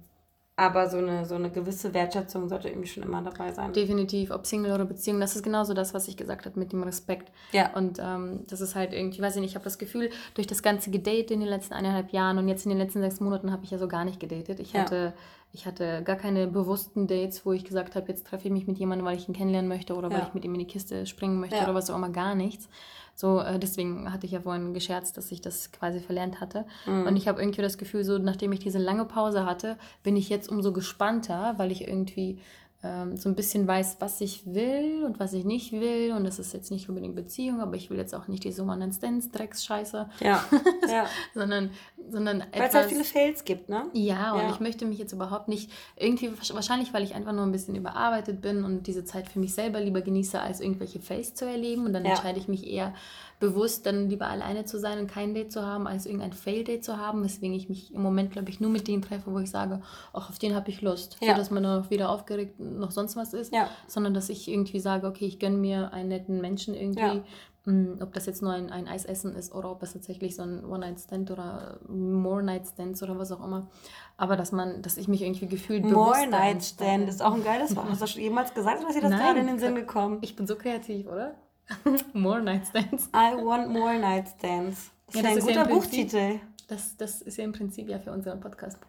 aber so eine, so eine gewisse Wertschätzung sollte irgendwie schon immer dabei sein. Definitiv, ob Single oder Beziehung, das ist genauso das, was ich gesagt habe mit dem Respekt. Ja. Und ähm, das ist halt irgendwie, weiß ich nicht, ich habe das Gefühl, durch das ganze Gedate in den letzten eineinhalb Jahren und jetzt in den letzten sechs Monaten habe ich ja so gar nicht gedatet. Ich ja. hatte ich hatte gar keine bewussten Dates, wo ich gesagt habe, jetzt treffe ich mich mit jemandem, weil ich ihn kennenlernen möchte oder ja. weil ich mit ihm in die Kiste springen möchte ja. oder was auch immer, gar nichts. So, äh, deswegen hatte ich ja vorhin gescherzt, dass ich das quasi verlernt hatte. Mhm. Und ich habe irgendwie das Gefühl, so nachdem ich diese lange Pause hatte, bin ich jetzt umso gespannter, weil ich irgendwie ähm, so ein bisschen weiß, was ich will und was ich nicht will. Und das ist jetzt nicht unbedingt Beziehung, aber ich will jetzt auch nicht die One Night Stands Drecksscheiße. Ja. ja. sondern, sondern Weil es halt viele Fails gibt, ne? Ja, und ja. ich möchte mich jetzt überhaupt nicht irgendwie, wahrscheinlich, weil ich einfach nur ein bisschen überarbeitet bin und diese Zeit für mich selber lieber genieße, als irgendwelche Fails zu erleben. Und dann ja. entscheide ich mich eher bewusst dann lieber alleine zu sein und kein Date zu haben, als irgendein Fail-Date zu haben, weswegen ich mich im Moment, glaube ich, nur mit denen treffe, wo ich sage, auch auf den habe ich Lust. Ja. So, dass man dann auch wieder aufgeregt noch sonst was ist, ja. sondern dass ich irgendwie sage, okay, ich gönne mir einen netten Menschen irgendwie. Ja. Mm, ob das jetzt nur ein, ein Eisessen ist oder ob es tatsächlich so ein One-Night-Stand oder More-Night-Stands oder was auch immer. Aber dass man, dass ich mich irgendwie gefühlt More-Night-Stand ist auch ein geiles Wort. Hast du schon jemals gesagt oder ist dir das Nein, gerade in den Sinn gekommen? Ich bin so kreativ, oder? more Nightstands. I want more Nightstands. Das ja, ist das ein guter Buchtitel. Das, das ist ja im Prinzip ja für unseren Podcast,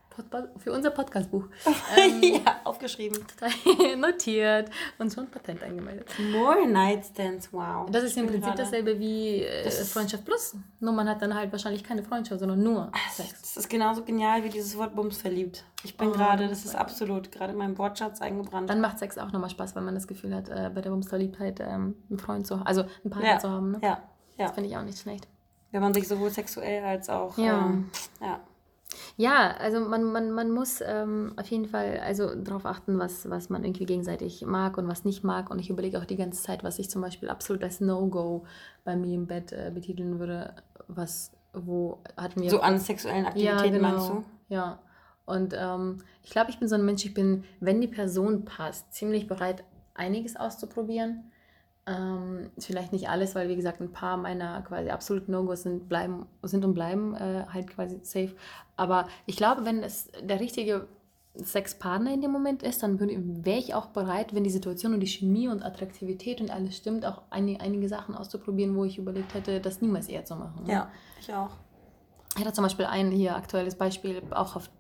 für unser Podcastbuch. Ähm, ja, aufgeschrieben. Notiert und schon Patent angemeldet. More Nightstands, wow. Das ist im Prinzip gerade. dasselbe wie äh, das Freundschaft Plus. Nur man hat dann halt wahrscheinlich keine Freundschaft, sondern nur Sex. Das ist genauso genial wie dieses Wort Bums verliebt. Ich bin oh, gerade, das ist absolut gerade in meinem Wortschatz eingebrannt. Dann macht Sex auch nochmal Spaß, weil man das Gefühl hat, äh, bei der Bumsverliebtheit ähm, einen Freund zu haben, also einen Partner ja. zu haben. Ne? Ja. ja. Das finde ich auch nicht schlecht. Wenn man sich sowohl sexuell als auch. Ja. Ähm, ja. Ja, also man, man, man muss ähm, auf jeden Fall also darauf achten, was, was man irgendwie gegenseitig mag und was nicht mag. Und ich überlege auch die ganze Zeit, was ich zum Beispiel absolut als No-Go bei mir im Bett äh, betiteln würde. Was, wo hatten wir. So an sexuellen Aktivitäten ja, genau, meinst du? Ja. Und ähm, ich glaube, ich bin so ein Mensch, ich bin, wenn die Person passt, ziemlich bereit, einiges auszuprobieren. Ähm, vielleicht nicht alles, weil wie gesagt ein paar meiner quasi absoluten No-Gos sind, bleiben, sind und bleiben äh, halt quasi safe. Aber ich glaube, wenn es der richtige Sexpartner in dem Moment ist, dann wäre ich auch bereit, wenn die Situation und die Chemie und Attraktivität und alles stimmt, auch einige, einige Sachen auszuprobieren, wo ich überlegt hätte, das niemals eher zu machen. Ne? Ja, ich auch. Ich hatte zum Beispiel ein hier aktuelles Beispiel, auch auf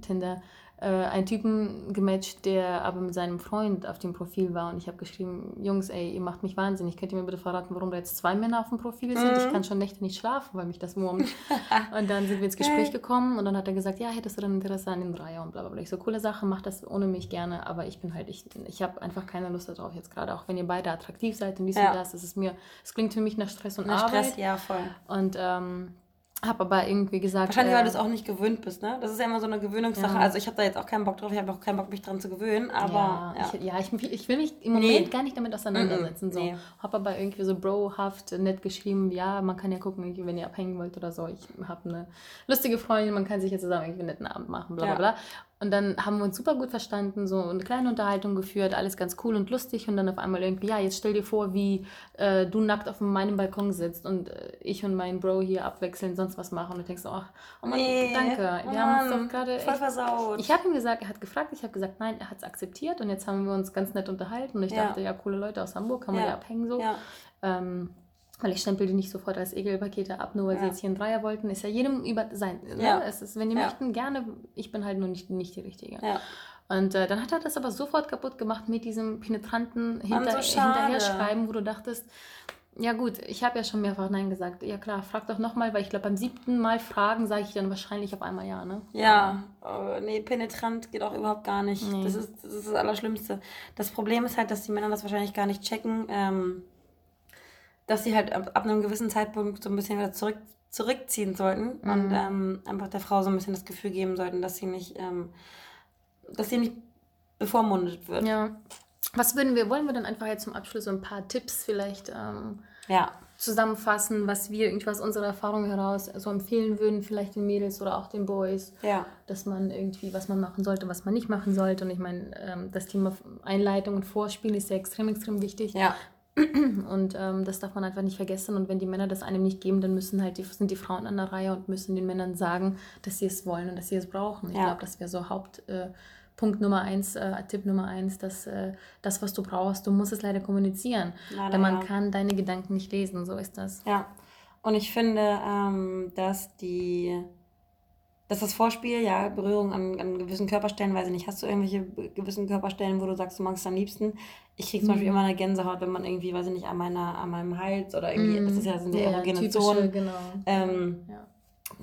Tinder, äh, einen Typen gematcht, der aber mit seinem Freund auf dem Profil war. Und ich habe geschrieben, Jungs, ey, ihr macht mich wahnsinnig. Könnt ihr mir bitte verraten, warum da jetzt zwei Männer auf dem Profil sind? Mhm. Ich kann schon Nächte nicht schlafen, weil mich das wurmt. und dann sind wir ins Gespräch gekommen und dann hat er gesagt, ja, hättest du dann Interesse an dem Dreier und bla bla bla. Ich so, coole Sache, mach das ohne mich gerne, aber ich bin halt, ich, ich habe einfach keine Lust darauf jetzt gerade, auch wenn ihr beide attraktiv seid und dies ja. und das, das ist mir, es klingt für mich nach Stress und nach Arbeit. Stress, ja, voll. Und ähm, habe aber irgendwie gesagt. Wahrscheinlich, äh, weil du es auch nicht gewöhnt bist, ne? Das ist ja immer so eine Gewöhnungssache. Ja. Also ich habe da jetzt auch keinen Bock drauf, ich habe auch keinen Bock, mich dran zu gewöhnen, aber. Ja, ja. Ich, ja ich, ich, will mich im Moment nee. gar nicht damit auseinandersetzen. Mm -mm. So. Nee. Habe aber irgendwie so brohaft nett geschrieben, ja, man kann ja gucken, wenn ihr abhängen wollt oder so. Ich habe eine lustige Freundin, man kann sich jetzt zusammen irgendwie einen netten Abend machen, bla bla bla. Und dann haben wir uns super gut verstanden, so eine kleine Unterhaltung geführt, alles ganz cool und lustig. Und dann auf einmal irgendwie, ja, jetzt stell dir vor, wie äh, du nackt auf meinem Balkon sitzt und äh, ich und mein Bro hier abwechselnd sonst was machen. Und du denkst, ach, oh Mann, nee, danke. Wir oh haben uns doch gerade. Voll versaut. Ich habe ihm gesagt, er hat gefragt, ich habe gesagt, nein, er hat es akzeptiert. Und jetzt haben wir uns ganz nett unterhalten. Und ich ja. dachte, ja, coole Leute aus Hamburg, kann man ja, ja abhängen so. Ja. Ähm, weil ich stempel die nicht sofort als Egelpakete ab, nur weil ja. sie jetzt hier einen Dreier wollten. Ist ja jedem über sein. Ne? Ja. Es ist, wenn die ja. möchten, gerne. Ich bin halt nur nicht, nicht die Richtige. Ja. Und äh, dann hat er das aber sofort kaputt gemacht mit diesem penetranten Hinter so Hinterherschreiben, wo du dachtest, ja gut, ich habe ja schon mehrfach Nein gesagt. Ja klar, frag doch nochmal, weil ich glaube, beim siebten Mal fragen sage ich dann wahrscheinlich auf einmal Ja, ne? Ja, oh, nee, penetrant geht auch überhaupt gar nicht. Nee. Das, ist, das ist das Allerschlimmste. Das Problem ist halt, dass die Männer das wahrscheinlich gar nicht checken. Ähm, dass sie halt ab, ab, einem gewissen Zeitpunkt so ein bisschen wieder zurück, zurückziehen sollten mhm. und ähm, einfach der Frau so ein bisschen das Gefühl geben sollten, dass sie nicht, ähm, dass sie nicht bevormundet wird. Ja. Was würden wir, wollen wir dann einfach jetzt zum Abschluss so ein paar Tipps vielleicht ähm, ja. zusammenfassen, was wir irgendwie aus unserer Erfahrung heraus so empfehlen würden, vielleicht den Mädels oder auch den Boys, ja. dass man irgendwie, was man machen sollte, was man nicht machen sollte. Und ich meine, ähm, das Thema Einleitung und Vorspiel ist ja extrem, extrem wichtig. Ja. Und ähm, das darf man einfach nicht vergessen. Und wenn die Männer das einem nicht geben, dann müssen halt die, sind die Frauen an der Reihe und müssen den Männern sagen, dass sie es wollen und dass sie es brauchen. Ich ja. glaube, das wäre so Hauptpunkt äh, Nummer eins, äh, Tipp Nummer eins, dass äh, das, was du brauchst, du musst es leider kommunizieren. Leider, Denn man ja. kann deine Gedanken nicht lesen, so ist das. Ja. Und ich finde, ähm, dass die dass das Vorspiel, ja, Berührung an, an gewissen Körperstellen, weiß ich nicht, hast du irgendwelche gewissen Körperstellen, wo du sagst, du magst es am liebsten? Ich kriege zum mhm. Beispiel immer eine Gänsehaut, wenn man irgendwie, weiß ich nicht, an, meiner, an meinem Hals oder irgendwie, mhm. das ist ja, sind ja, erogene Zonen. Genau. Ähm, ja.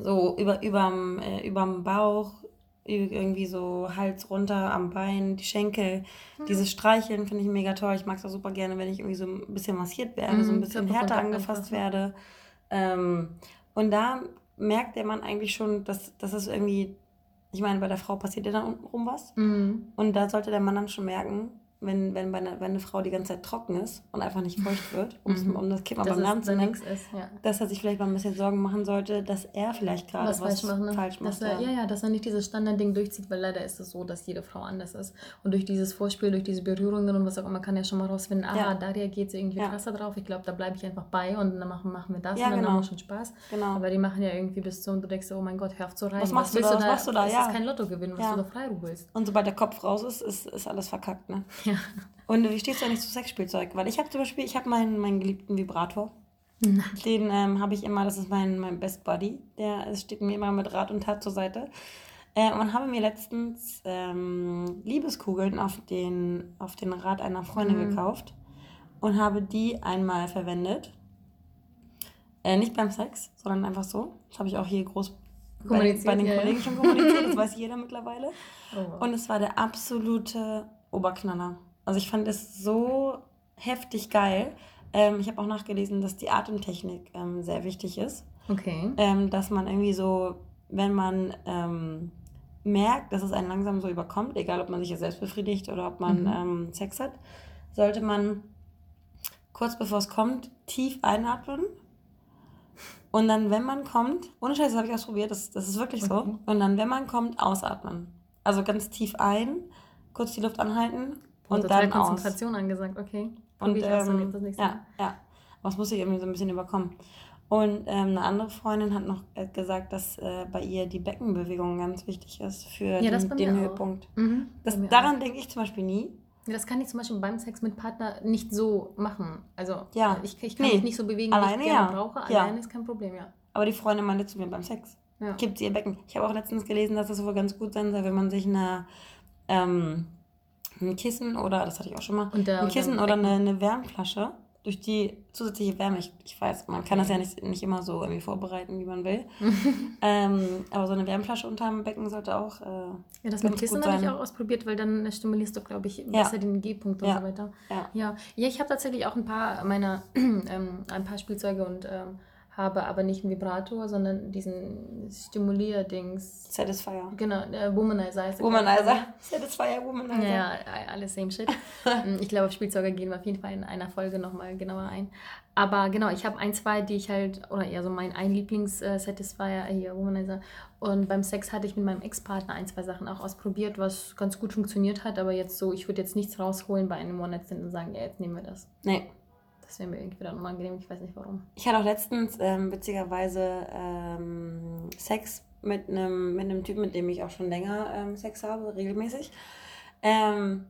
So über, überm, äh, überm Bauch, irgendwie so Hals runter am Bein, die Schenkel. Mhm. Dieses Streicheln finde ich mega toll. Ich mag es auch super gerne, wenn ich irgendwie so ein bisschen massiert werde, so ein mhm. bisschen härter angefasst werde. Ähm, und da merkt der Mann eigentlich schon, dass, dass es irgendwie, ich meine, bei der Frau passiert ja dann untenrum was. Mhm. Und da sollte der Mann dann schon merken, wenn, wenn, bei einer, wenn eine Frau die ganze Zeit trocken ist und einfach nicht feucht wird, mhm. um das Kind mal beim Namen zu nennen, ja. dass er sich vielleicht mal ein bisschen Sorgen machen sollte, dass er vielleicht gerade was, was, falsch macht. Ne? Falsch macht er, ja. ja, dass er nicht dieses Standardding durchzieht, weil leider ist es so, dass jede Frau anders ist. Und durch dieses Vorspiel, durch diese Berührungen und was auch immer, kann er schon mal rausfinden, aha, ja. da reagiert sie irgendwie ja. krasser drauf. Ich glaube, da bleibe ich einfach bei und dann machen, machen wir das ja, und dann genau. haben wir schon Spaß. Genau. Aber die machen ja irgendwie bis zum, du denkst, oh mein Gott, hör auf zu rein. Was machst was du da? Was machst du da? Das ist kein Lottogewinn, was du da frei willst. Und sobald der Kopf raus ist, ist, ist alles verkackt, ne? Ja. Und wie stehst du eigentlich zu Sexspielzeug? Weil ich habe zum Beispiel, ich habe meinen, meinen geliebten Vibrator. Nein. Den ähm, habe ich immer, das ist mein, mein Best Buddy. Der steht mir immer mit Rat und Tat zur Seite. Äh, und habe mir letztens ähm, Liebeskugeln auf den, auf den Rat einer Freundin mhm. gekauft und habe die einmal verwendet. Äh, nicht beim Sex, sondern einfach so. Das habe ich auch hier groß bei, bei den ja, Kollegen schon kommuniziert. Das weiß jeder mittlerweile. Oh. Und es war der absolute Oberknaller. Also ich fand es so heftig geil. Ähm, ich habe auch nachgelesen, dass die Atemtechnik ähm, sehr wichtig ist. Okay. Ähm, dass man irgendwie so, wenn man ähm, merkt, dass es einen langsam so überkommt, egal ob man sich jetzt selbst befriedigt oder ob man mhm. Ähm, Sex hat, sollte man kurz bevor es kommt, tief einatmen. Und dann, wenn man kommt, ohne Scheiß, das habe ich ausprobiert, das, das ist wirklich okay. so. Und dann, wenn man kommt, ausatmen. Also ganz tief ein, kurz die Luft anhalten und total dann Konzentration aus. angesagt, okay. Und, ähm, das nächste ja, ja. Aber es muss sich irgendwie so ein bisschen überkommen. Und ähm, eine andere Freundin hat noch äh, gesagt, dass äh, bei ihr die Beckenbewegung ganz wichtig ist für ja, den, den Höhepunkt. Mhm, das, daran denke ich zum Beispiel nie. Ja, das kann ich zum Beispiel beim Sex mit Partner nicht so machen. Also ja. ich, ich kann nee. mich nicht so bewegen, alleine, wie ich gerne ja. brauche. Alleine ist kein Problem, ja. Aber die Freundin meinte zu mir beim Sex. ja. kippt sie ihr Becken. Ich habe auch letztens gelesen, dass das wohl ganz gut sein soll, wenn man sich eine, ähm, ein Kissen oder, das hatte ich auch schon mal, der, ein Kissen oder eine, eine Wärmflasche durch die zusätzliche Wärme, ich, ich weiß, man kann das ja nicht, nicht immer so irgendwie vorbereiten, wie man will. ähm, aber so eine Wärmflasche unterm Becken sollte auch. Äh, ja, das mit Kissen habe ich auch ausprobiert, weil dann stimulierst du, glaube ich, besser ja. den G-Punkt und ja. so weiter. Ja, ja. ja ich habe tatsächlich auch ein paar meiner, ähm, ein paar Spielzeuge und ähm, habe aber nicht einen Vibrator, sondern diesen Stimulier-Dings. Satisfier. Genau, der Womanizer heißt Womanizer. Satisfier, Womanizer. Ja, alles same shit. Mm, ich glaube, auf Spielzeuge gehen wir auf jeden Fall in einer Folge nochmal genauer ein. Aber genau, ich habe ein, zwei, die ich halt, oder eher so mein ein Lieblings-Satisfier, äh, hier, Womanizer. Und beim Sex hatte ich mit meinem Ex-Partner ein, zwei Sachen auch ausprobiert, was ganz gut funktioniert hat. Aber jetzt so, ich würde jetzt nichts rausholen bei einem One-Night-Stand und sagen, ja, jetzt nehmen wir das. Nee. Das wäre mir irgendwie dann unangenehm, ich weiß nicht warum. Ich hatte auch letztens ähm, witzigerweise ähm, Sex mit einem mit Typen, mit dem ich auch schon länger ähm, Sex habe, regelmäßig. Ähm,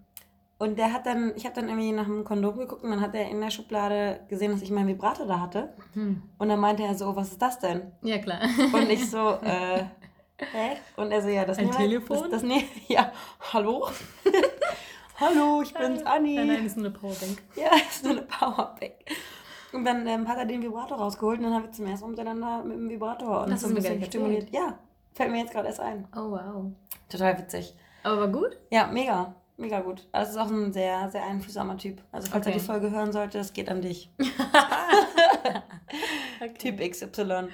und der hat dann, ich habe dann irgendwie nach einem Kondom geguckt und dann hat er in der Schublade gesehen, dass ich meinen Vibrator da hatte. Hm. Und dann meinte er so, was ist das denn? Ja, klar. Und ich so, äh, hä? Und er so, ja, das Ein Telefon? Das, das, nee, ja, hallo? Hallo, ich bin's, Anni. Nein, nein, ist nur eine Powerbank. Ja, ist nur eine Powerbank. Und dann ähm, hat er den Vibrator rausgeholt und dann haben wir zum ersten Mal miteinander mit dem Vibrator und das ist ein bisschen stimuliert. Ja, fällt mir jetzt gerade erst ein. Oh, wow. Total witzig. Aber war gut? Ja, mega. Mega gut. Also ist auch ein sehr, sehr einfühlsamer Typ. Also falls okay. er die Folge hören sollte, es geht an dich. Typ XY.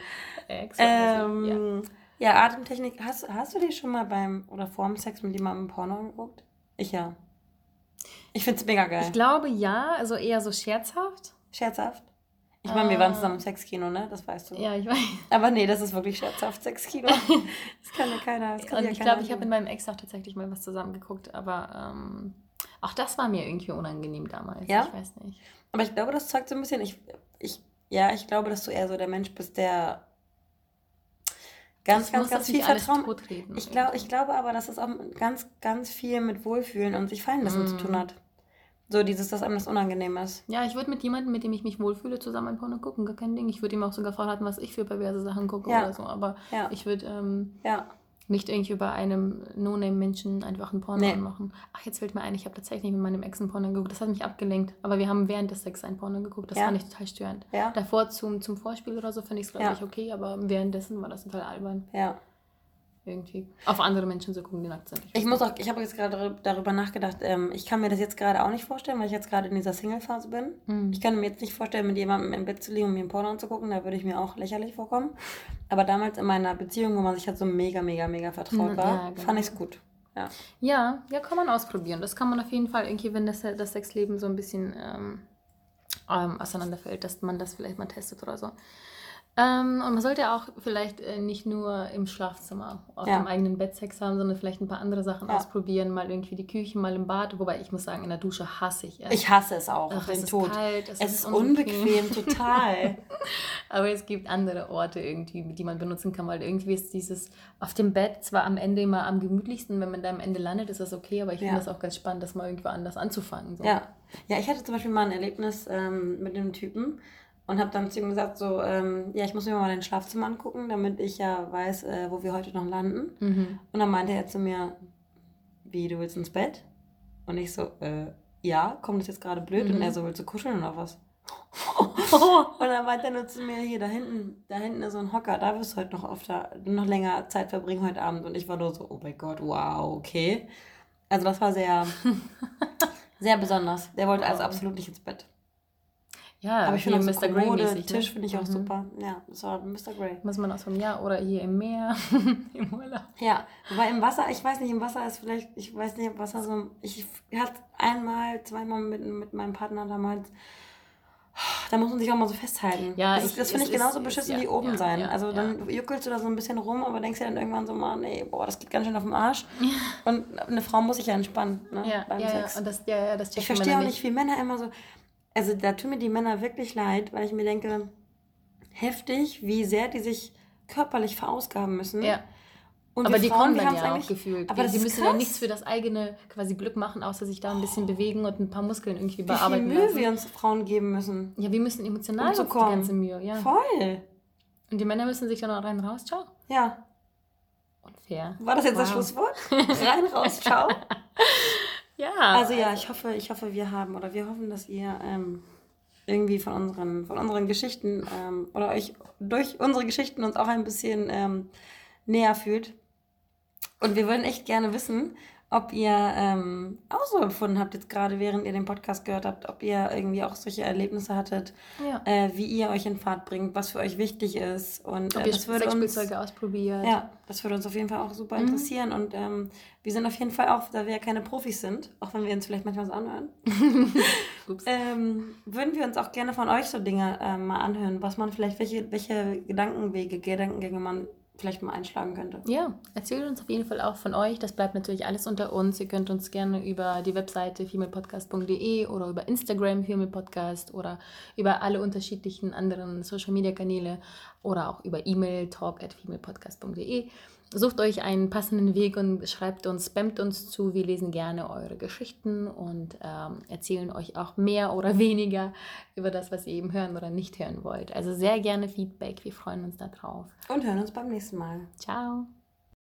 Ähm, ja. ja, Atemtechnik. Hast, hast du dir schon mal beim oder vorm Sex mit jemandem Porno angeguckt? Ich ja. Ich finde es mega geil. Ich glaube ja, also eher so scherzhaft. Scherzhaft? Ich meine, wir waren ah. zusammen im Sexkino, ne? Das weißt du. Ja, ich weiß. Aber nee, das ist wirklich scherzhaft, Sexkino. Das kann ja keiner. Das kann Und ich glaube, ich habe mit meinem Ex auch tatsächlich mal was zusammen geguckt, aber ähm, auch das war mir irgendwie unangenehm damals. Ja? Ich weiß nicht. Aber ich glaube, das zeugt so ein bisschen, ich, ich, ja, ich glaube, dass du eher so der Mensch bist, der ganz, ich ganz, ganz viel Vertrauen. Ich, glaub, ich glaube aber, dass es auch ganz, ganz viel mit Wohlfühlen und sich fallen lassen mm. zu tun hat. So dieses, dass einem das unangenehm ist. Ja, ich würde mit jemandem, mit dem ich mich wohlfühle, zusammen ein Porno gucken, gar kein Ding. Ich würde ihm auch sogar verraten, was ich für perverse Sachen gucke ja. oder so. Aber ja. ich würde ähm, ja. nicht irgendwie über einem No-Name-Menschen einfach ein Porno nee. anmachen. Ach, jetzt fällt mir ein, ich habe tatsächlich mit meinem Ex ein Porno geguckt. Das hat mich abgelenkt. Aber wir haben während des Sex ein Porno geguckt. Das fand ich total störend. Davor zum, zum Vorspiel oder so finde ich es, glaube ich, okay. Aber währenddessen war das total albern. Ja irgendwie auf andere Menschen zu gucken, die nackt sind. Ich, ich muss auch, ich habe jetzt gerade darüber nachgedacht, ähm, ich kann mir das jetzt gerade auch nicht vorstellen, weil ich jetzt gerade in dieser Single-Phase bin. Mhm. Ich kann mir jetzt nicht vorstellen, mit jemandem im Bett zu liegen und mir ein Porno anzugucken, da würde ich mir auch lächerlich vorkommen. Aber damals in meiner Beziehung, wo man sich halt so mega, mega, mega vertraut mhm, war, ja, genau. fand ich es gut. Ja. ja, ja, kann man ausprobieren. Das kann man auf jeden Fall irgendwie, wenn das, das Sexleben so ein bisschen ähm, ähm, auseinanderfällt, dass man das vielleicht mal testet oder so. Ähm, und man sollte auch vielleicht äh, nicht nur im Schlafzimmer auf ja. dem eigenen Bett Sex haben, sondern vielleicht ein paar andere Sachen ja. ausprobieren. Mal irgendwie die Küche, mal im Bad. Wobei ich muss sagen, in der Dusche hasse ich es. Ich hasse es auch. Ach, es ist Tod. kalt, es, es ist, unbequem, total. Aber es gibt andere Orte irgendwie, die man benutzen kann, weil irgendwie ist dieses auf dem Bett zwar am Ende immer am gemütlichsten, wenn man da am Ende landet, ist das okay, aber ich ja. finde das auch ganz spannend, das mal irgendwo anders anzufangen. So. Ja. ja, ich hatte zum Beispiel mal ein Erlebnis ähm, mit einem Typen, und habe dann zu ihm gesagt, so, ähm, ja, ich muss mir mal dein Schlafzimmer angucken, damit ich ja weiß, äh, wo wir heute noch landen. Mhm. Und dann meinte er zu mir, wie, du willst ins Bett? Und ich so, äh, ja, kommt das jetzt gerade blöd? Mhm. Und er so, willst du kuscheln oder was? und dann meinte er nur zu mir, hier, da hinten, da hinten ist so ein Hocker, da wirst du heute noch öfter, noch länger Zeit verbringen heute Abend. Und ich war nur so, oh mein Gott, wow, okay. Also das war sehr, sehr besonders. Der wollte also absolut nicht ins Bett. Ja, aber ich finde Mr. Grey mäßig. Ne? Tisch finde ich auch mhm. super. Ja, war Mr. Grey. Muss man aus dem Jahr oder hier im Meer, im Urlaub. Ja, weil im Wasser, ich weiß nicht, im Wasser ist vielleicht, ich weiß nicht, im Wasser so, ich hatte einmal, zweimal mit, mit meinem Partner damals, da muss man sich auch mal so festhalten. Ja, das, das finde ich genauso ist, beschissen ist, wie ja, oben ja, sein. Ja, also dann juckelst du da so ein bisschen rum, aber denkst dir dann irgendwann so, Mann, ey, boah, das geht ganz schön auf den Arsch. Und eine Frau muss sich ja entspannen ne, ja, beim Sex. Und das, ja, ja, das ich verstehe auch nicht, wie Männer immer so, also da tun mir die Männer wirklich leid, weil ich mir denke, heftig, wie sehr die sich körperlich verausgaben müssen. Ja. Und aber die Frauen, kommen dann ja auch gefühlt. Aber die müssen krass. ja nichts für das eigene quasi Glück machen, außer sich da ein bisschen bewegen und ein paar Muskeln irgendwie bearbeiten. Wie viel Mühe lassen. wir uns Frauen geben müssen. Ja, wir müssen emotional um die ganze Mühe. Ja. Voll. Und die Männer müssen sich ja noch rein raus, ciao. Ja. Und fair. War das jetzt wow. das Schlusswort? Rein, raus, ciao. ja. Also ja, ich hoffe, ich hoffe, wir haben oder wir hoffen, dass ihr ähm, irgendwie von unseren, von unseren Geschichten ähm, oder euch durch unsere Geschichten uns auch ein bisschen ähm, näher fühlt. Und wir würden echt gerne wissen, ob ihr ähm, auch so empfunden habt, jetzt gerade während ihr den Podcast gehört habt, ob ihr irgendwie auch solche Erlebnisse hattet, ja. äh, wie ihr euch in Fahrt bringt, was für euch wichtig ist. Und, äh, ob ihr das würde uns, ausprobiert. Ja, das würde uns auf jeden Fall auch super mhm. interessieren. Und ähm, wir sind auf jeden Fall auch, da wir ja keine Profis sind, auch wenn wir uns vielleicht manchmal so anhören, ähm, würden wir uns auch gerne von euch so Dinge ähm, mal anhören, was man vielleicht, welche, welche Gedankenwege, Gedankengänge man vielleicht mal einschlagen könnte. Ja, erzählt uns auf jeden Fall auch von euch. Das bleibt natürlich alles unter uns. Ihr könnt uns gerne über die Webseite femalepodcast.de oder über Instagram femalepodcast oder über alle unterschiedlichen anderen Social Media Kanäle oder auch über E-Mail talk at femalepodcast.de Sucht euch einen passenden Weg und schreibt uns, spammt uns zu. Wir lesen gerne eure Geschichten und ähm, erzählen euch auch mehr oder weniger über das, was ihr eben hören oder nicht hören wollt. Also sehr gerne Feedback. Wir freuen uns darauf. Und hören uns beim nächsten Mal. Ciao.